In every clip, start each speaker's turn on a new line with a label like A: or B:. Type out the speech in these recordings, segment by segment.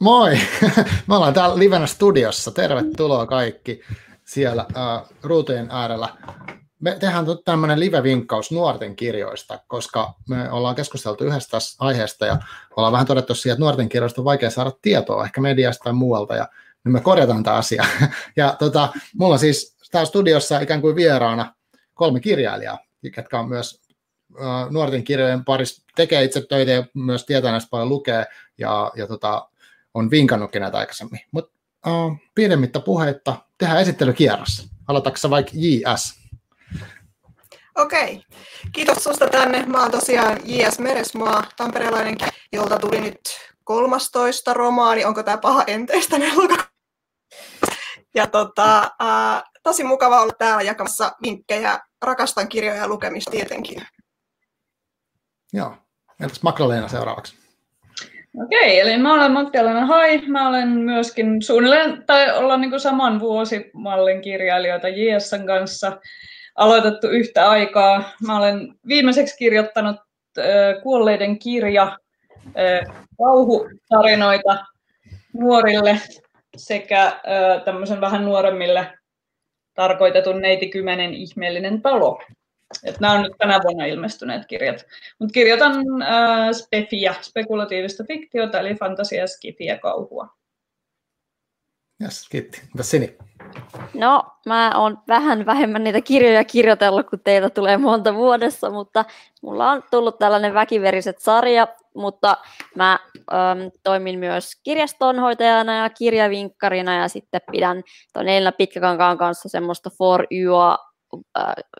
A: Moi! Me ollaan täällä Livenä studiossa. Tervetuloa kaikki siellä uh, ruutujen äärellä. Me tehdään tämmöinen live-vinkkaus nuorten kirjoista, koska me ollaan keskusteltu yhdestä aiheesta ja ollaan vähän todettu siihen, että nuorten kirjoista on vaikea saada tietoa, ehkä mediasta tai muualta, ja nyt me korjataan tämä asia. Ja tota, mulla on siis täällä studiossa ikään kuin vieraana kolme kirjailijaa, jotka on myös uh, nuorten kirjojen parissa, tekee itse töitä ja myös tietää näistä paljon lukee, ja, ja tota, on vinkannutkin näitä aikaisemmin. Mutta uh, pidemmittä puheitta, tehdään esittelykierros. Aloitatko vaikka JS?
B: Okei. Kiitos susta tänne. Mä oon tosiaan J.S. Meresmaa, tamperelainen, jolta tuli nyt 13 romaani. Onko tämä paha enteistä Ja tota, äh, tosi mukava olla täällä jakamassa vinkkejä. Rakastan kirjoja ja lukemista tietenkin.
A: Joo. Entäs Magdalena seuraavaksi?
C: Okei, eli mä olen Magdalena Hai. Mä olen myöskin suunnilleen, tai ollaan niin saman vuosimallin kirjailijoita JSN kanssa aloitettu yhtä aikaa. Mä olen viimeiseksi kirjoittanut äh, kuolleiden kirja, äh, kauhutarinoita nuorille sekä äh, tämmöisen vähän nuoremmille tarkoitetun Neiti Kymmenen ihmeellinen talo. Et nämä on nyt tänä vuonna ilmestyneet kirjat. Mutta kirjoitan äh, spefiä, spekulatiivista fiktiota, eli fantasia, skifiä, kauhua.
A: Yes, kiitti. Mitäs Sini?
D: No, mä oon vähän vähemmän niitä kirjoja kirjoitellut, kun teitä tulee monta vuodessa, mutta mulla on tullut tällainen väkiveriset sarja, mutta mä äm, toimin myös kirjastonhoitajana ja kirjavinkkarina ja sitten pidän tuon Elina Pitkäkankaan kanssa semmoista For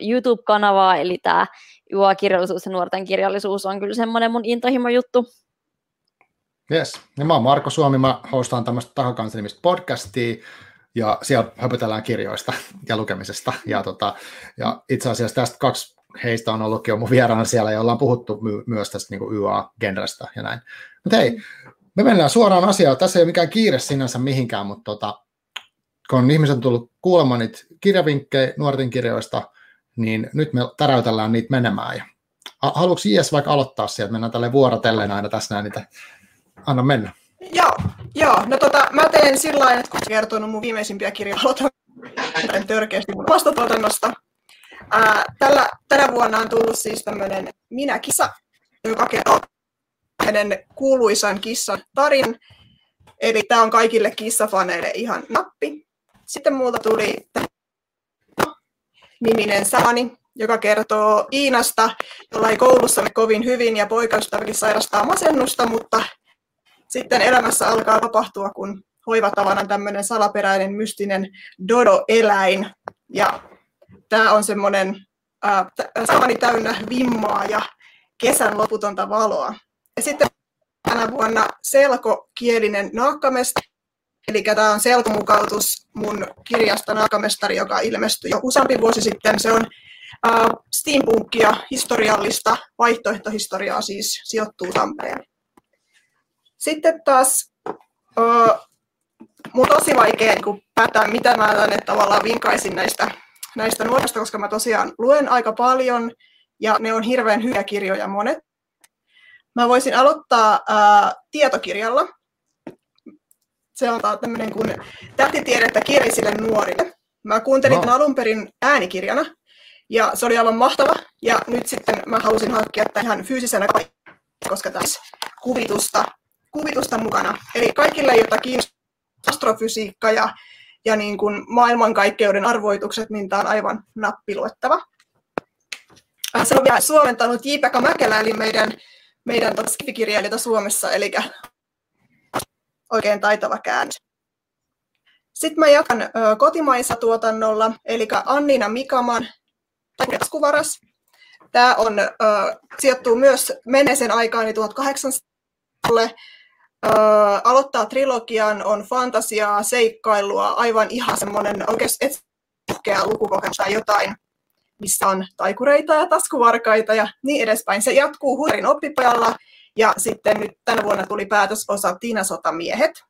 D: YouTube-kanavaa, eli tämä YA-kirjallisuus ja nuorten kirjallisuus on kyllä semmoinen mun intohimo juttu.
A: Yes. Ja mä oon Marko Suomi, mä hostaan tämmöistä tahokansanimistä podcastia, ja siellä höpötellään kirjoista ja lukemisesta. Ja, tota, ja itse asiassa tästä kaksi heistä on ollutkin jo mun vieraana siellä, ja ollaan puhuttu my- myös tästä niin YA-genrestä ja näin. Mutta hei, me mennään suoraan asiaan. Tässä ei ole mikään kiire sinänsä mihinkään, mutta tota, kun ihmiset on tullut kuulemaan niitä kirjavinkkejä nuorten kirjoista, niin nyt me täräytellään niitä menemään. Ja haluatko Ies vaikka aloittaa sieltä? Mennään tälle vuorotellen aina tässä näin niitä. Anna mennä.
B: Joo, joo. No tota, mä teen sillä lailla, että kun kertonut mun viimeisimpiä kirjoja, aloitan törkeästi mun vastatuotannosta. Tällä, tänä vuonna on tullut siis tämmöinen Minä-kissa, joka kertoo hänen kuuluisan kissan tarin. Eli tämä on kaikille kissafaneille ihan nappi. Sitten muulta tuli niminen Saani, joka kertoo Iinasta, jolla ei koulussa ole kovin hyvin ja poikaystäväkin sairastaa masennusta, mutta sitten elämässä alkaa tapahtua, kun hoivatavana tämmöinen salaperäinen mystinen dodo-eläin. Ja tämä on semmoinen äh, saamani täynnä vimmaa ja kesän loputonta valoa. Ja sitten tänä vuonna selkokielinen naakkamestari, eli tämä on selkomukautus mun kirjasta Naakkamestari, joka ilmestyi jo useampi vuosi sitten. Se on äh, steampunkia, historiallista vaihtoehtohistoriaa siis sijoittuu Tampereen. Sitten taas uh, mun tosi vaikea niin päättää, mitä mä tänne tavallaan vinkaisin näistä, näistä nuorista, koska mä tosiaan luen aika paljon ja ne on hirveän hyviä kirjoja monet. Mä voisin aloittaa ää, tietokirjalla. Se on tämmöinen kuin Tähtitiedettä kirjallisille nuorille. Mä kuuntelin no. alun perin äänikirjana ja se oli aivan mahtava. Ja nyt sitten mä halusin hankkia tähän fyysisenä koska tässä kuvitusta kuvitusta mukana. Eli kaikille, joita kiinnostaa astrofysiikka ja, ja niin kuin maailmankaikkeuden arvoitukset, niin tämä on aivan nappiluettava. Äh, se on vielä suomentanut J-Pekka Mäkelä, eli meidän, meidän kirjailijoita Suomessa, eli oikein taitava käännös. Sitten mä jatkan ö, kotimaissa tuotannolla, eli Annina Mikaman taskuvaras. Tämä on, ö, sijoittuu myös menneeseen aikaan, 1800 Öö, aloittaa trilogian, on fantasiaa, seikkailua, aivan ihan semmoinen oikeasti lukukokemus tai jotain, missä on taikureita ja taskuvarkaita ja niin edespäin. Se jatkuu Hurin oppipajalla ja sitten nyt tänä vuonna tuli päätösosa Tiina Sotamiehet.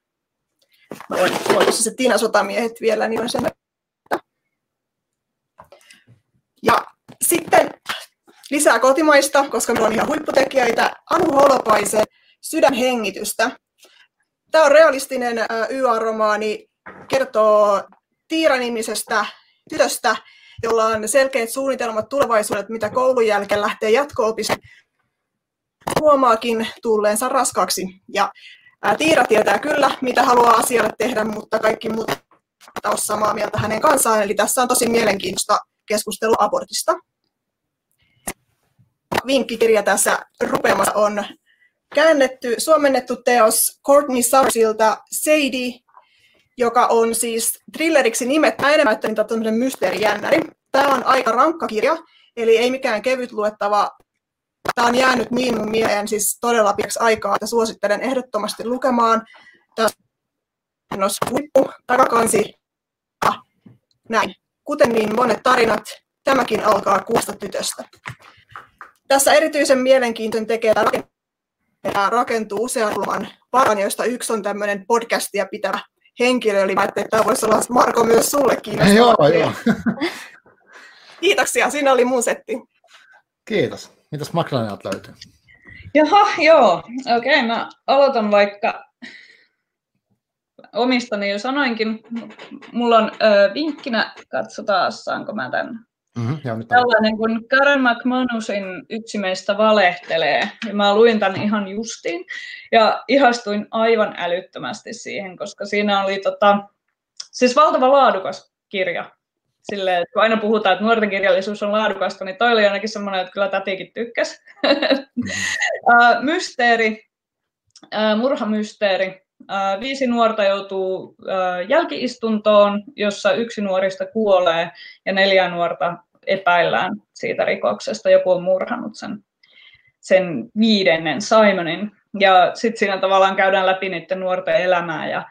B: Mä voin, voin se Tiina Sotamiehet vielä, niin on sen. Ja sitten lisää kotimaista, koska meillä on ihan huipputekijöitä. Anu Holopaisen sydänhengitystä Tämä on realistinen YA-romaani, kertoo Tiira-nimisestä tytöstä, jolla on selkeät suunnitelmat tulevaisuudet, mitä koulun jälkeen lähtee jatko Huomaakin tulleensa raskaaksi. Ja Tiira tietää kyllä, mitä haluaa asialle tehdä, mutta kaikki muut ole samaa mieltä hänen kanssaan. Eli tässä on tosi mielenkiintoista keskustelua abortista. Vinkkikirja tässä rupeamassa on käännetty, suomennettu teos Courtney Sauersilta Sadie, joka on siis thrilleriksi nimettä enemmän, että mysteerijännäri. Tämä on aika rankka kirja, eli ei mikään kevyt luettava. Tämä on jäänyt niin mun mieleen siis todella pitkäksi aikaa, että suosittelen ehdottomasti lukemaan. Tämä on huippu, takakansi, näin. Kuten niin monet tarinat, tämäkin alkaa kuusta tytöstä. Tässä erityisen mielenkiintoinen tekee tämä rakentuu usean kulman paran, joista yksi on tämmöinen podcastia pitävä henkilö, eli mä että tämä voisi olla Marko myös sulle kiinnostava.
A: Joo, joo.
B: Kiitoksia, siinä oli mun setti.
A: Kiitos. Mitäs Magdalenalta löytyy?
C: Jaha, joo. Okei, okay, mä aloitan vaikka omistani jo sanoinkin. Mulla on ö, vinkkinä, katsotaan, saanko mä tämän
A: Mm-hmm, joo,
C: Tällainen kuin Karen McManusin Yksi meistä valehtelee. Ja mä luin tämän ihan justiin ja ihastuin aivan älyttömästi siihen, koska siinä oli tota, siis valtava laadukas kirja. Silleen, että kun aina puhutaan, että nuorten kirjallisuus on laadukasta, niin toi oli ainakin semmoinen, että kyllä tätikin tykkäsi. Mm. Mysteeri, murhamysteeri. Viisi nuorta joutuu jälkiistuntoon, jossa yksi nuorista kuolee ja neljä nuorta epäillään siitä rikoksesta. Joku on murhannut sen, sen viidennen Simonin. Ja sitten siinä tavallaan käydään läpi niiden nuorten elämää. Ja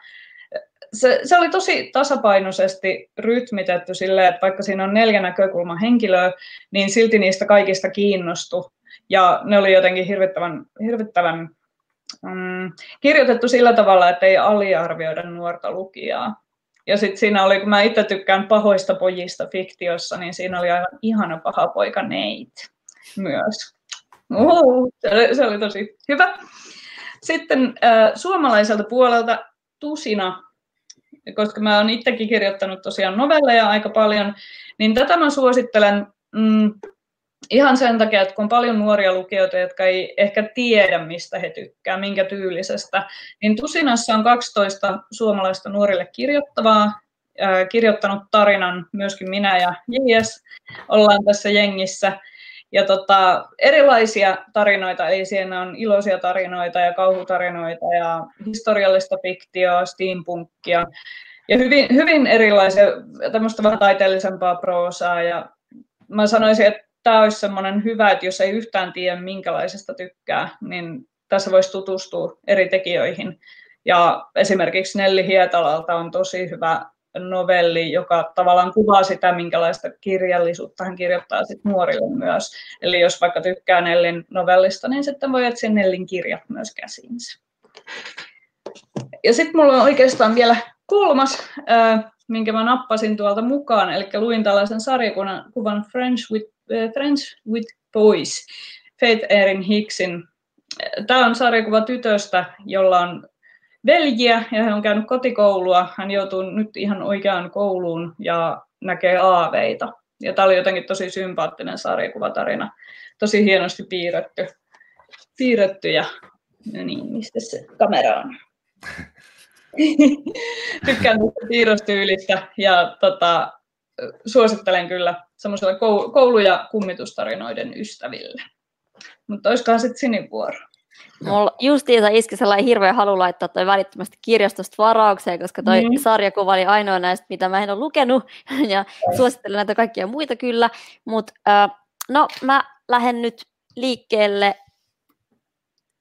C: se, se oli tosi tasapainoisesti rytmitetty silleen, että vaikka siinä on neljä näkökulman henkilöä, niin silti niistä kaikista kiinnostui. Ja ne oli jotenkin hirvittävän, hirvittävän mm, kirjoitettu sillä tavalla, että ei aliarvioida nuorta lukijaa. Ja sitten siinä oli, kun mä itse tykkään pahoista pojista fiktiossa, niin siinä oli aivan ihana paha poika Nate myös. Uhu, se, oli, se oli tosi hyvä. Sitten äh, suomalaiselta puolelta Tusina, koska mä oon itsekin kirjoittanut tosiaan novelleja aika paljon, niin tätä mä suosittelen mm, ihan sen takia, että kun on paljon nuoria lukijoita, jotka ei ehkä tiedä, mistä he tykkää, minkä tyylisestä, niin Tusinassa on 12 suomalaista nuorille kirjoittavaa, kirjoittanut tarinan myöskin minä ja JS ollaan tässä jengissä. Ja tota, erilaisia tarinoita, eli siinä on iloisia tarinoita ja kauhutarinoita ja historiallista fiktioa, steampunkia ja hyvin, hyvin erilaisia, tämmöistä vähän taiteellisempaa proosaa ja mä sanoisin, että tämä olisi semmoinen hyvä, että jos ei yhtään tiedä, minkälaisesta tykkää, niin tässä voisi tutustua eri tekijöihin. Ja esimerkiksi Nelli Hietalalta on tosi hyvä novelli, joka tavallaan kuvaa sitä, minkälaista kirjallisuutta hän kirjoittaa sit nuorille myös. Eli jos vaikka tykkää Nellin novellista, niin sitten voi etsiä Nellin kirjat myös käsiinsä. Ja sitten mulla on oikeastaan vielä kolmas, minkä mä nappasin tuolta mukaan, eli luin tällaisen sarjakuvan French with Eh, Friends with Boys, Faith Erin Hicksin. Tämä on sarjakuva tytöstä, jolla on veljiä ja hän on käynyt kotikoulua. Hän joutuu nyt ihan oikeaan kouluun ja näkee aaveita. Ja tämä oli jotenkin tosi sympaattinen sarjakuvatarina. Tosi hienosti piirretty. piirretty ja no niin, mistä se kamera on? Tykkään tästä piirrostyylistä ja tota, suosittelen kyllä semmoiselle koulu- ja kummitustarinoiden ystäville. Mutta olisikohan sitten Sinin vuoro?
D: Mulla justiinsa iski sellainen hirveä halu laittaa toi välittömästi kirjastosta varaukseen, koska toi mm. sarjakuva oli ainoa näistä, mitä mä en ole lukenut, ja suosittelen näitä kaikkia muita kyllä, mutta äh, no mä lähden nyt liikkeelle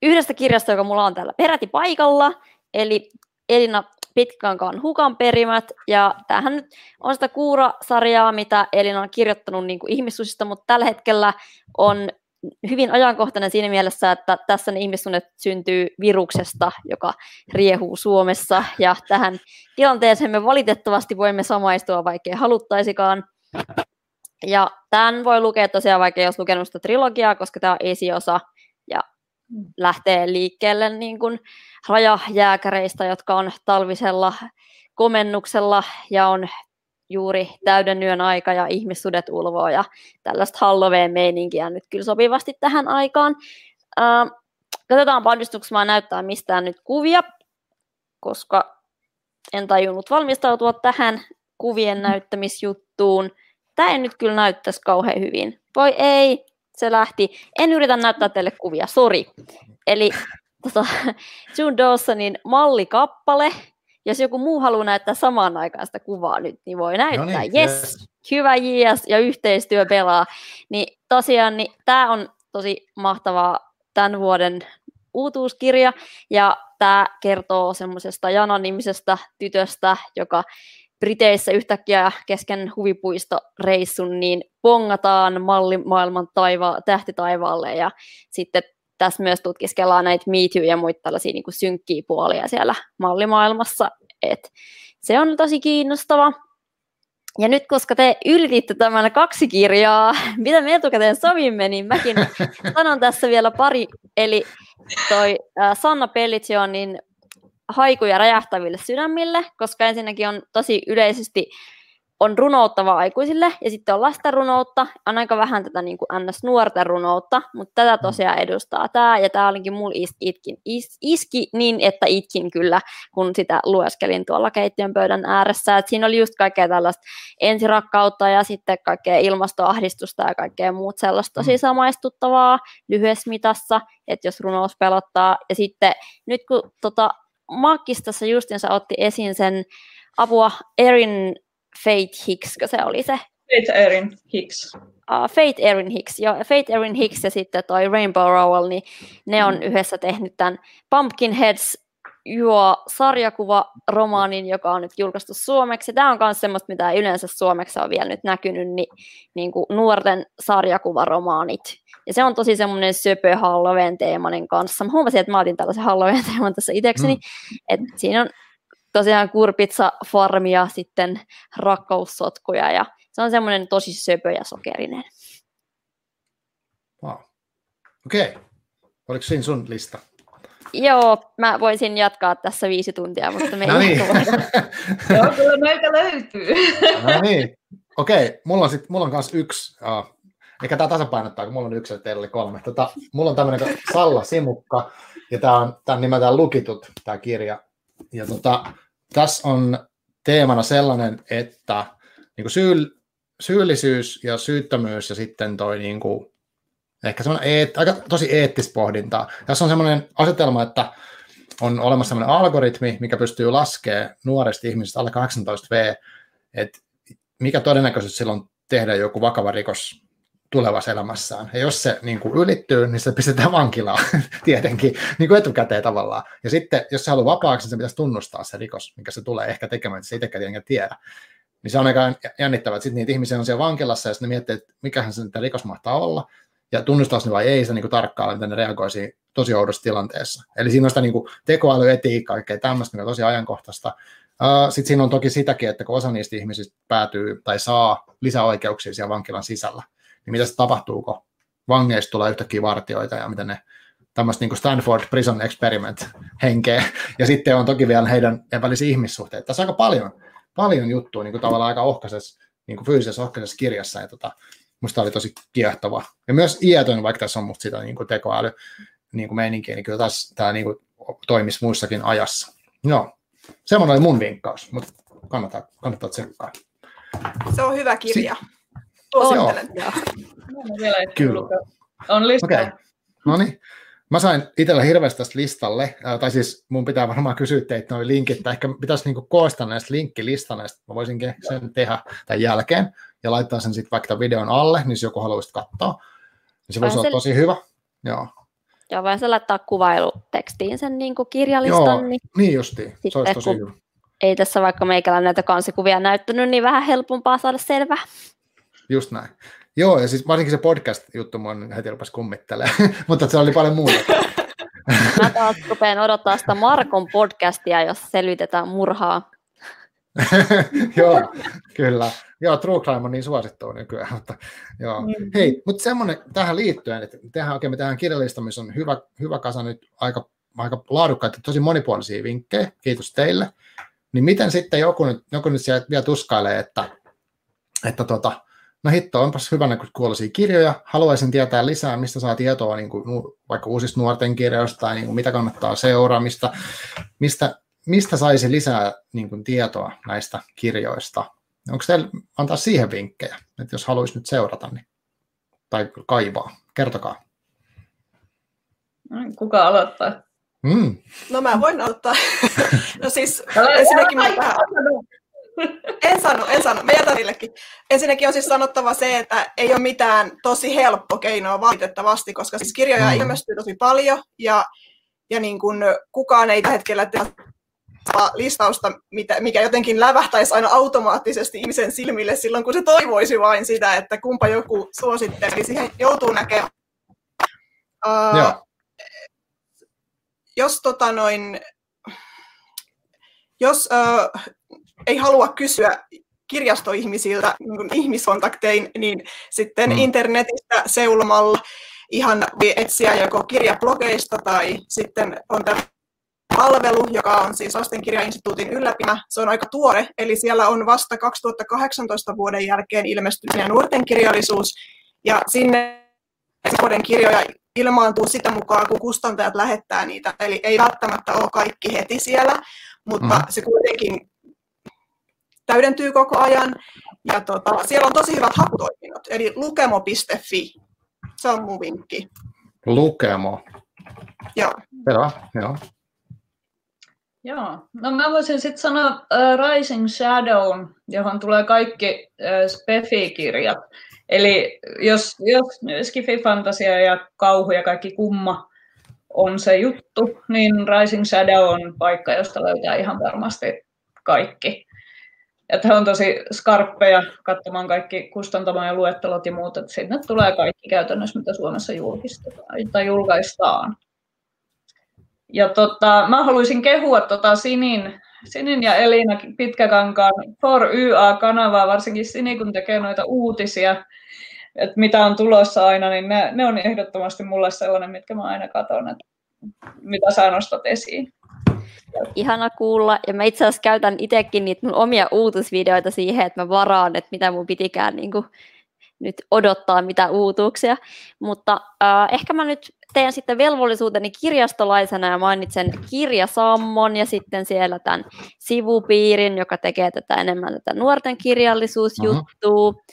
D: yhdestä kirjasta, joka mulla on täällä peräti paikalla, eli Elina Pitkankaan hukan perimät, ja tämähän nyt on sitä Kuura-sarjaa, mitä Elina on kirjoittanut niin kuin ihmissusista, mutta tällä hetkellä on hyvin ajankohtainen siinä mielessä, että tässä ne ihmissuunnet syntyy viruksesta, joka riehuu Suomessa, ja tähän tilanteeseen me valitettavasti voimme samaistua, vaikka haluttaisikaan. Ja tämän voi lukea tosiaan vaikka jos lukenut sitä trilogiaa, koska tämä on esiosa, ja lähtee liikkeelle niin kuin rajajääkäreistä, jotka on talvisella komennuksella ja on juuri täyden yön aika ja ihmissudet ulvoo ja tällaista Halloween-meininkiä nyt kyllä sopivasti tähän aikaan. Äh, katsotaan pannistuksmaan näyttää mistään nyt kuvia, koska en tajunnut valmistautua tähän kuvien näyttämisjuttuun. Tämä ei nyt kyllä näyttäisi kauhean hyvin. Voi ei, se lähti. En yritä näyttää teille kuvia, sori. Eli tota, June Dawsonin mallikappale, jos joku muu haluaa näyttää samaan aikaan sitä kuvaa nyt, niin voi näyttää. No niin, yes, yes, hyvä JS ja yhteistyö pelaa. Niin tosiaan niin tämä on tosi mahtavaa tämän vuoden uutuuskirja, ja tämä kertoo semmoisesta Jana-nimisestä tytöstä, joka Briteissä yhtäkkiä kesken huvipuistoreissun niin pongataan mallimaailman taiva, tähtitaivaalle ja sitten tässä myös tutkiskellaan näitä Me Too ja muita tällaisia niin kuin synkkiä puolia siellä mallimaailmassa. Et se on tosi kiinnostava. Ja nyt koska te ylititte tämän kaksi kirjaa, mitä me etukäteen sovimme, niin mäkin sanon tässä vielä pari. Eli toi äh, Sanna Pellicionin haikuja räjähtäville sydämille, koska ensinnäkin on tosi yleisesti on runouttava aikuisille ja sitten on lasten runoutta, on aika vähän tätä niin kuin ns-nuorten runoutta, mutta tätä mm. tosiaan edustaa tämä ja tämä olikin mulla is, itkin, is, iski niin, että itkin kyllä, kun sitä lueskelin tuolla keittiön pöydän ääressä, että siinä oli just kaikkea tällaista ensirakkautta ja sitten kaikkea ilmastoahdistusta ja kaikkea muut sellaista tosi mm. samaistuttavaa lyhyessä mitassa, että jos runous pelottaa ja sitten nyt kun tota, Makkistassa justinsa otti esiin sen apua Erin Fate Hicks, se oli se.
C: Fate Erin Hicks.
D: Uh, Fate Erin Hicks, joo. Fate Erin Hicks ja sitten toi Rainbow Rowell, niin ne on mm. yhdessä tehnyt tämän Pumpkinheads juo sarjakuva romaanin, joka on nyt julkaistu suomeksi. Tämä on myös semmoista, mitä yleensä suomeksi on vielä nyt näkynyt, niin, niin kuin nuorten sarjakuvaromaanit. Ja se on tosi semmoinen söpö Halloween teemainen kanssa. Mä huomasin, että mä otin tällaisen Halloween teeman tässä itsekseni. Mm. että siinä on tosiaan kurpitsa farmia, sitten rakkaussotkuja ja se on semmoinen tosi söpö ja sokerinen.
A: Wow. Okei. Okay. Oliko siinä sun lista?
D: Joo, mä voisin jatkaa tässä viisi tuntia, mutta me
A: no niin.
C: Joo, kyllä meiltä löytyy.
A: no niin. Okei, okay. mulla on, sit, mulla on kanssa yksi, uh, eikä tämä tasapainottaa, kun mulla on yksi ja teillä oli kolme. Tota, mulla on tämmöinen Salla Simukka, ja tämä on, tää on nimeltään Lukitut, tämä kirja. Ja tota, tässä on teemana sellainen, että niin syy, syyllisyys ja syyttömyys ja sitten toi niin kuin, ehkä semmoinen eet, aika tosi eettistä pohdintaa. Tässä on semmoinen asetelma, että on olemassa semmoinen algoritmi, mikä pystyy laskemaan nuoresta ihmisestä alle 18V, että mikä todennäköisesti silloin tehdä joku vakava rikos tulevassa elämässään. Ja jos se niin kuin ylittyy, niin se pistetään vankilaan tietenkin niin kuin etukäteen tavallaan. Ja sitten, jos se haluaa vapaaksi, niin se pitäisi tunnustaa se rikos, mikä se tulee ehkä tekemään, että se itsekään tietenkään tiedä. Niin se on aika jännittävää, että sitten niitä ihmisiä on siellä vankilassa ja sitten ne miettii, että mikähän se rikos mahtaa olla. Ja tunnustaa se vai ei, se niin tarkkaan, miten ne reagoisi tosi oudossa tilanteessa. Eli siinä on sitä niin kuin tekoälyetiikkaa, kaikkea tämmöistä, mikä on tosi ajankohtaista. Sitten siinä on toki sitäkin, että kun osa niistä ihmisistä päätyy tai saa lisäoikeuksia siellä vankilan sisällä, niin mitä se tapahtuu, kun vangeista tulee yhtäkkiä vartioita ja miten ne tämmöistä niin Stanford Prison Experiment henkeä. Ja sitten on toki vielä heidän välisiä ihmissuhteita. Tässä on aika paljon, paljon juttuja niin kuin tavallaan aika ohkaisessa, niin kuin fyysisessä ohkaisessa kirjassa. Ja tota, musta oli tosi kiehtova. Ja myös iätön, vaikka tässä on musta sitä niin kuin tekoäly niin kuin meininkiä, niin kyllä tässä tämä niin kuin toimisi muissakin ajassa. No, semmoinen oli mun vinkkaus, mutta kannattaa, kannattaa tsekkaa.
B: Se on hyvä kirja. Si-
C: Suosittelen. Kyllä. On lista. Okay.
A: No niin. Mä sain itsellä hirveästi tästä listalle, tai siis mun pitää varmaan kysyä teitä noin linkit, tai ehkä pitäisi niinku koostaa näistä linkkilista näistä, mä voisin sen tehdä tämän jälkeen, ja laittaa sen sitten vaikka videon alle, niin jos joku haluaisi katsoa, niin se voisi olla tosi hyvä. Joo.
D: Joo, vai se laittaa kuvailutekstiin sen niin kuin kirjalistan. Joo,
A: niin, niin justiin, se olisi tosi hyvä.
D: Ei tässä vaikka meikällä näitä kansikuvia näyttänyt, niin vähän helpompaa saada selvää.
A: Just näin. Joo, ja siis varsinkin se podcast-juttu mun heti rupesi kummittelemaan, mutta se oli paljon muuta.
D: Mä taas rupean odottaa sitä Markon podcastia, jos selvitetään murhaa.
A: joo, kyllä. Joo, True Crime on niin suosittua nykyään. Mutta, joo. Mm. Hei, mutta semmoinen tähän liittyen, että tehdään, oikein, me tehdään kirjallistamissa on hyvä, hyvä kasa nyt aika, aika laadukkaita, tosi monipuolisia vinkkejä. Kiitos teille. Niin miten sitten joku nyt, joku nyt siellä vielä tuskailee, että, että tota, no hitto, onpas hyvänä kuulosia kirjoja, haluaisin tietää lisää, mistä saa tietoa niin kuin, vaikka uusista nuorten kirjoista tai niin kuin, mitä kannattaa seuraa, mistä, mistä, mistä saisi lisää niin kuin, tietoa näistä kirjoista. Onko teillä antaa siihen vinkkejä, että jos haluaisi nyt seurata niin, tai kaivaa? Kertokaa.
C: Kuka aloittaa?
B: Mm. No mä voin aloittaa. no siis ensinnäkin mä vähän... En sano, en sano. Mä jätän niillekin. Ensinnäkin on siis sanottava se, että ei ole mitään tosi helppo keinoa valitettavasti, koska siis kirjoja mm. ilmestyy tosi paljon ja, ja niin kuin kukaan ei tällä hetkellä tee listausta, mikä jotenkin lävähtäisi aina automaattisesti ihmisen silmille silloin, kun se toivoisi vain sitä, että kumpa joku suosittelee. Siihen joutuu näkemään. Uh, jos tota noin, jos uh, ei halua kysyä kirjastoihmisiltä niin ihmiskontaktein, niin sitten mm. internetistä seulomalla ihan etsiä joko kirjablogeista tai sitten on tämä palvelu, joka on siis Lastenkirjainstituutin ylläpimä. Se on aika tuore, eli siellä on vasta 2018 vuoden jälkeen ilmestynyt nuorten kirjallisuus, ja sinne vuoden kirjoja ilmaantuu sitä mukaan, kun kustantajat lähettää niitä. Eli ei välttämättä ole kaikki heti siellä, mutta mm. se kuitenkin täydentyy koko ajan. Ja tota, siellä on tosi hyvät hakutoiminnot, eli lukemo.fi. Se on mun vinkki.
A: Lukemo.
B: Joo.
A: Hyvä, joo.
C: Joo, no mä voisin sitten sanoa uh, Rising Shadow, johon tulee kaikki uh, Spefi-kirjat. Eli jos, jos skifi-fantasia ja kauhu ja kaikki kumma on se juttu, niin Rising Shadow on paikka, josta löytää ihan varmasti kaikki. Että he on tosi skarppeja katsomaan kaikki kustantamojen luettelot ja muut, että sinne tulee kaikki käytännössä, mitä Suomessa julkistetaan tai julkaistaan. Ja tota, mä haluaisin kehua tota Sinin, Sinin ja Elina Pitkäkankaan For YA-kanavaa, varsinkin Sini, kun tekee noita uutisia, että mitä on tulossa aina, niin ne, ne on ehdottomasti mulle sellainen, mitkä mä aina katson, että mitä sä nostat esiin.
D: Ihana kuulla, ja mä itse asiassa käytän itsekin niitä mun omia uutisvideoita siihen, että mä varaan, että mitä mun pitikään niin kuin nyt odottaa mitä uutuuksia, mutta äh, ehkä mä nyt teen sitten velvollisuuteni kirjastolaisena ja mainitsen kirjasammon ja sitten siellä tämän sivupiirin, joka tekee tätä enemmän tätä nuorten kirjallisuusjuttua. Uh-huh.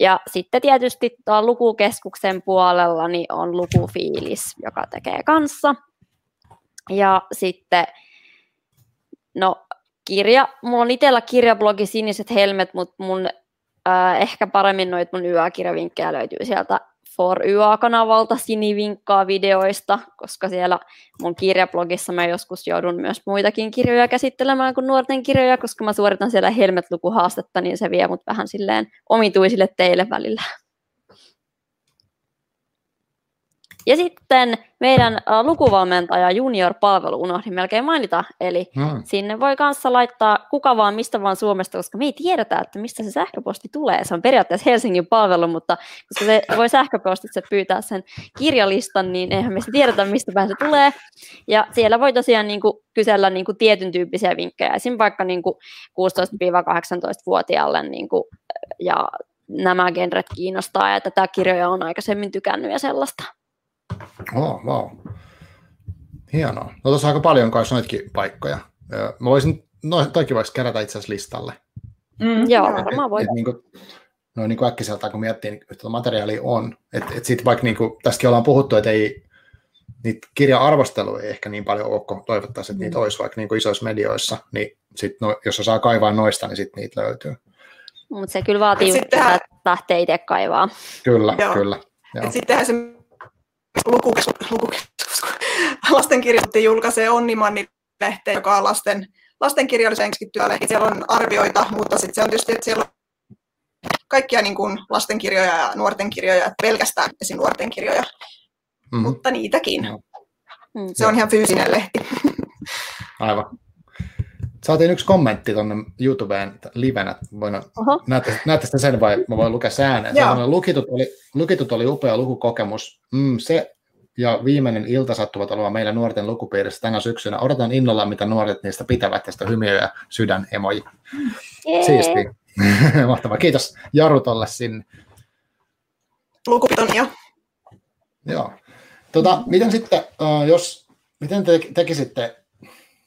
D: Ja sitten tietysti tuo lukukeskuksen puolella niin on lukufiilis, joka tekee kanssa. Ja sitten, no kirja, mulla on itsellä kirjablogi Siniset helmet, mutta mun äh, ehkä paremmin noit mun yökirjavinkkejä löytyy sieltä For YA-kanavalta sinivinkkaa videoista, koska siellä mun kirjablogissa mä joskus joudun myös muitakin kirjoja käsittelemään kuin nuorten kirjoja, koska mä suoritan siellä Helmet-lukuhaastetta, niin se vie mut vähän silleen omituisille teille välillä. Ja sitten meidän uh, lukuvalmentaja junior-palvelu unohdin melkein mainita, eli hmm. sinne voi kanssa laittaa kuka vaan mistä vaan Suomesta, koska me ei tiedetä, että mistä se sähköposti tulee. Se on periaatteessa Helsingin palvelu, mutta koska se voi sähköpostitse pyytää sen kirjalistan, niin eihän me tiedetä, mistä päin se tulee. Ja siellä voi tosiaan niin kuin, kysellä niin kuin, tietyn tyyppisiä vinkkejä, esim. vaikka niin kuin 16-18-vuotiaalle niin kuin, ja nämä genret kiinnostaa ja tätä kirjoja on aikaisemmin tykännyt ja sellaista.
A: Oh, wow. Hienoa. No tuossa aika paljon kai noitakin paikkoja. Mä voisin, no toikin voisi kerätä itse asiassa listalle.
D: Mm, joo, varmaan voi.
A: Niin kuin, no niin kuin äkkiseltään kun miettii, niin että materiaalia on. Että et sitten vaikka niin kuin, tästäkin ollaan puhuttu, että ei, niitä kirja-arvosteluja ei ehkä niin paljon ole, kun toivottaisiin, että niitä mm. olisi vaikka niin kuin isoissa medioissa, niin sit, no, jos saa kaivaa noista, niin sitten niitä löytyy.
D: Mutta se kyllä vaatii, että lähtee itse kaivaa.
A: Kyllä, Joo. kyllä.
B: Sittenhän se lukukeskus, lukukeskus lastenkirjoitti julkaisee Onnimanni lehteen, joka on lasten, lastenkirjalliseen keskittyvä. Siellä on arvioita, mutta sitten se on tietysti, että siellä on kaikkia niin kuin lastenkirjoja ja nuorten kirjoja, pelkästään esim. nuorten kirjoja, mm. mutta niitäkin. Mm. Se on ihan fyysinen lehti.
A: Aivan. Saatiin yksi kommentti tuonne YouTubeen livenä. Voin, näette, näette sen vai mä voin lukea se ääneen. Lukitut oli, lukitut oli upea lukukokemus. Mm, se ja viimeinen ilta sattuvat olemaan meillä nuorten lukupiirissä tänä syksynä. Odotan innolla, mitä nuoret niistä pitävät tästä hymiö ja sydän emoji. Siisti. Mahtavaa. Kiitos Jaru tolle sinne.
B: Lukupitonia.
A: Joo. Tota, miten sitten, jos, miten te tekisitte,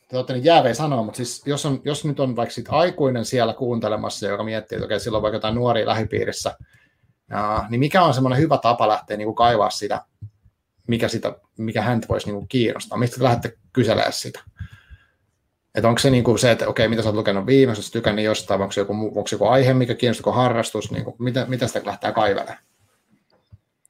A: te olette nyt jäävejä sanoa, mutta siis jos, on, jos nyt on vaikka sit aikuinen siellä kuuntelemassa, joka miettii, että okei, silloin vaikka jotain nuoria lähipiirissä, niin mikä on semmoinen hyvä tapa lähteä niin kuin kaivaa sitä mikä, sitä, mikä häntä voisi niin kuin kiinnostaa, mistä te lähdette kyselemään sitä. Että onko se niin kuin se, että okei, mitä sä oot lukenut viimeisessä, jos tykännyt jostain, onko se joku, onko se joku aihe, mikä kiinnostaa, harrastus, niin kuin, mitä, mitä sitä lähtee kaivelemaan?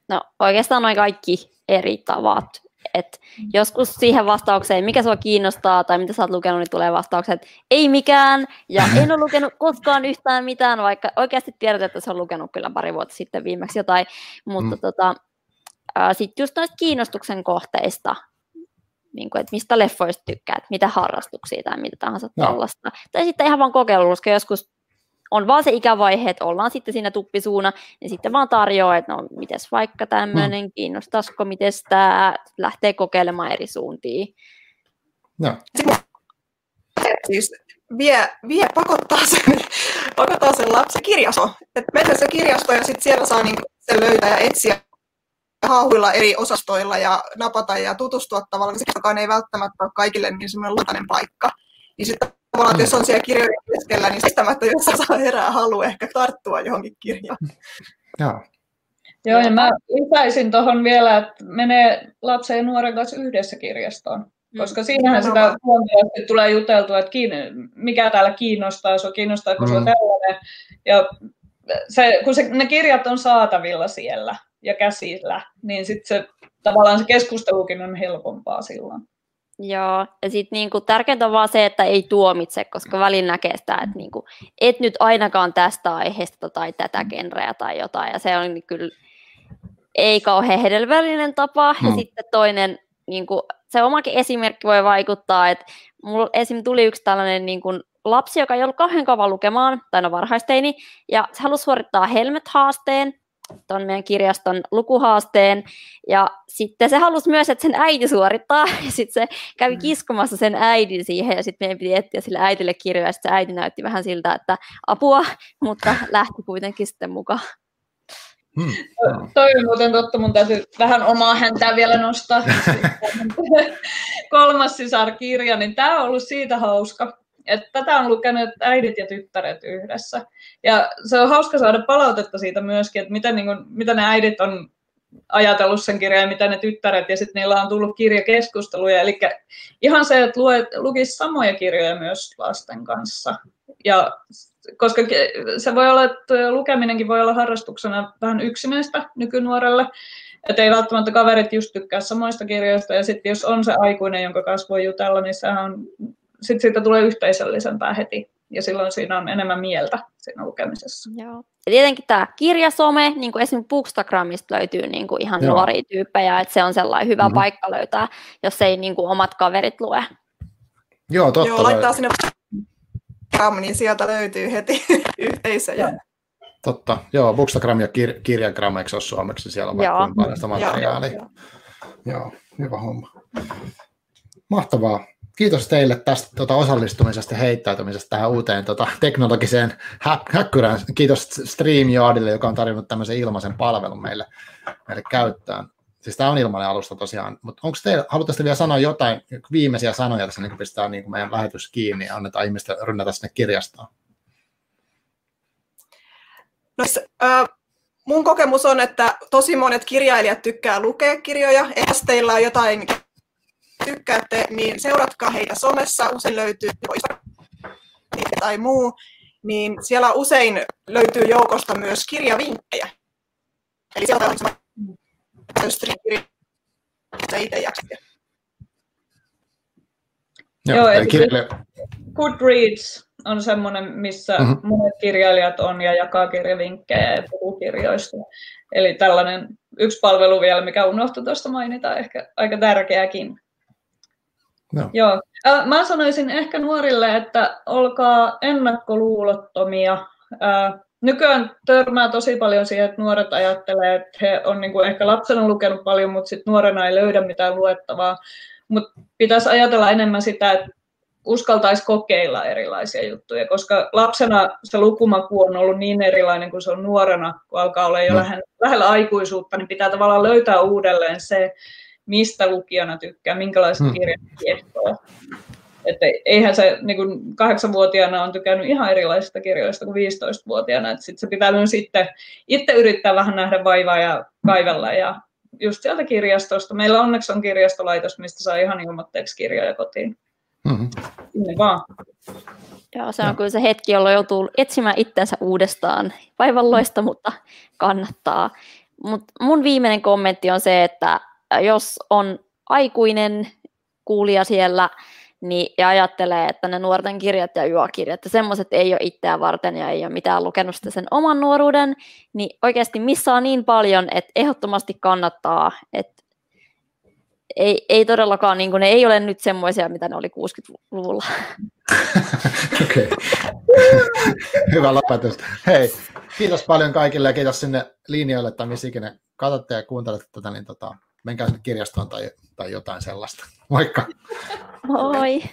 D: No oikeastaan noin kaikki eri tavat. Et joskus siihen vastaukseen, mikä sua kiinnostaa tai mitä sä oot lukenut, niin tulee vastaukset, että ei mikään, ja en ole lukenut koskaan yhtään mitään, vaikka oikeasti tiedät, että se on lukenut kyllä pari vuotta sitten viimeksi jotain, mutta mm. tota, sitten just noista kiinnostuksen kohteista, niin kuin, että mistä leffoista tykkäät, mitä harrastuksia tai mitä tahansa no. tällaista. Tai sitten ihan vaan kokeilu, koska joskus on vaan se ikävaihe, että ollaan sitten siinä tuppisuuna, niin sitten vaan tarjoaa, että no mites vaikka tämmöinen, mm. kiinnostaisiko, miten tämä lähtee kokeilemaan eri suuntiin.
A: No.
B: Siis vie, vie pakottaa sen, pakottaa sen lapsen kirjasto. Että mennä se kirjasto ja sitten siellä saa niin sen löytää ja etsiä haahuilla eri osastoilla ja napata ja tutustua tavallaan, niin se ei välttämättä ole kaikille niin semmoinen luontainen paikka. Niin sitten tavallaan, että jos on siellä kirjojen keskellä, niin sistämättä jos saa herää halu ehkä tarttua johonkin kirjaan.
A: Joo.
C: Joo, ja mä lisäisin tuohon vielä, että menee lapsen ja nuoren kanssa yhdessä kirjastoon. Mm. Koska siinähän sitä huomioon tulee juteltua, että mikä täällä kiinnostaa, se kiinnostaa, kun mm. se on tällainen. Ja se, kun se, ne kirjat on saatavilla siellä, ja käsillä, niin sitten se tavallaan se keskustelukin on helpompaa silloin.
D: Joo, ja sitten niinku, tärkeintä on vaan se, että ei tuomitse, koska välin näkee sitä, että niinku, et nyt ainakaan tästä aiheesta tai tätä genreä tai jotain, ja se on kyllä ei kauhean hedelmällinen tapa. Hmm. Ja sitten toinen, niinku, se omakin esimerkki voi vaikuttaa, että mulla esim. tuli yksi tällainen niinku, lapsi, joka ei ollut kauhean kova lukemaan, tai no varhaisteini, ja se halusi suorittaa Helmet-haasteen, tuon meidän kirjaston lukuhaasteen. Ja sitten se halusi myös, että sen äiti suorittaa. Ja sitten se kävi mm. kiskomassa sen äidin siihen. Ja sitten meidän piti etsiä sille äitille kirjoja. Ja sitten se äiti näytti vähän siltä, että apua, mutta lähti kuitenkin sitten mukaan.
C: Hmm. Toi on muuten totta, mun täytyy vähän omaa häntää vielä nostaa. Kolmas sisarkirja, niin tämä on ollut siitä hauska, että tätä on lukenut äidit ja tyttäret yhdessä. Ja se on hauska saada palautetta siitä myöskin, että mitä, niin kuin, mitä ne äidit on ajatellut sen kirjan ja mitä ne tyttäret, ja sitten niillä on tullut kirjakeskusteluja. Eli ihan se, että luet, lukisi samoja kirjoja myös lasten kanssa. Ja koska se voi olla, että lukeminenkin voi olla harrastuksena vähän yksinäistä nykynuorelle, että ei välttämättä kaverit just tykkää samoista kirjoista, ja sitten jos on se aikuinen, jonka kanssa voi jutella, niin sehän on sitten siitä tulee yhteisöllisempää heti ja silloin siinä on enemmän mieltä siinä lukemisessa.
D: Joo. Ja tietenkin tämä kirjasome, niin kuin esimerkiksi Bookstagramista löytyy niin kuin ihan Joo. nuoria tyyppejä, että se on sellainen hyvä mm-hmm. paikka löytää, jos ei niin kuin omat kaverit lue.
A: Joo, totta.
B: Joo, laittaa sinne niin sieltä löytyy heti yhteisöjä.
A: Totta, joo, Bookstagram ja kir- Kirjagram, eikö ole suomeksi, siellä on vaikka paljon sitä materiaalia. Joo, joo. joo, hyvä homma. Mahtavaa kiitos teille tästä tuota, osallistumisesta ja heittäytymisestä tähän uuteen tuota, teknologiseen hä- häkkyrään. Kiitos StreamYardille, joka on tarjonnut tämmöisen ilmaisen palvelun meille, meille käyttöön. Siis tämä on ilmainen alusta tosiaan, mutta onko teillä, haluaisitte vielä sanoa jotain viimeisiä sanoja tässä, niin kun pistää niin kuin meidän lähetys kiinni ja annetaan ihmisten rynnätä sinne kirjastoon?
B: No, äh, mun kokemus on, että tosi monet kirjailijat tykkää lukea kirjoja. Jos teillä on jotain tykkäätte, niin seuratkaa heitä somessa. Usein löytyy tai muu. Niin siellä usein löytyy joukosta myös kirjavinkkejä. Eli sieltä on myös itse jaksia.
C: Joo, Joo eli kirjailija... Goodreads on semmoinen, missä mm-hmm. monet kirjailijat on ja jakaa kirjavinkkejä ja puhuu kirjoista. Eli tällainen yksi palvelu vielä, mikä unohtui tuosta mainita, ehkä aika tärkeäkin. No. Joo. Mä sanoisin ehkä nuorille, että olkaa ennakkoluulottomia. Nykyään törmää tosi paljon siihen, että nuoret ajattelee, että he on niin kuin ehkä lapsena lukenut paljon, mutta sitten nuorena ei löydä mitään luettavaa. Mutta pitäisi ajatella enemmän sitä, että uskaltaisi kokeilla erilaisia juttuja, koska lapsena se lukumaku on ollut niin erilainen kuin se on nuorena, kun alkaa olla jo no. lähellä, lähellä aikuisuutta, niin pitää tavallaan löytää uudelleen se, mistä lukijana tykkää, minkälaista hmm. kirjat kiehtoo. Että eihän se niin kuin kahdeksanvuotiaana on tykännyt ihan erilaisista kirjoista kuin 15-vuotiaana. Että sit se pitää myös sitten itse yrittää vähän nähdä vaivaa ja kaivella ja just sieltä kirjastosta. Meillä onneksi on kirjastolaitos, mistä saa ihan ilmoitteeksi kirjoja kotiin. Mm-hmm. Vaan.
D: Joo, se on kyllä se hetki, jolloin joutuu etsimään itsensä uudestaan. Vaivalloista, mutta kannattaa. Mut mun viimeinen kommentti on se, että jos on aikuinen kuulija siellä niin, ja ajattelee, että ne nuorten kirjat ja juokirjat ja semmoiset ei ole itseä varten ja ei ole mitään lukenut sitä sen oman nuoruuden, niin oikeasti missä on niin paljon, että ehdottomasti kannattaa, että ei, ei todellakaan, niin kuin, ne ei ole nyt semmoisia, mitä ne oli 60-luvulla.
A: Okei. Hyvä lopetus. Hei, kiitos paljon kaikille ja kiitos sinne linjoille tai missä ikinä katsotte ja kuuntelette tätä, niin tota, menkää sinne kirjastoon tai, tai jotain sellaista. Moikka!
D: Moi!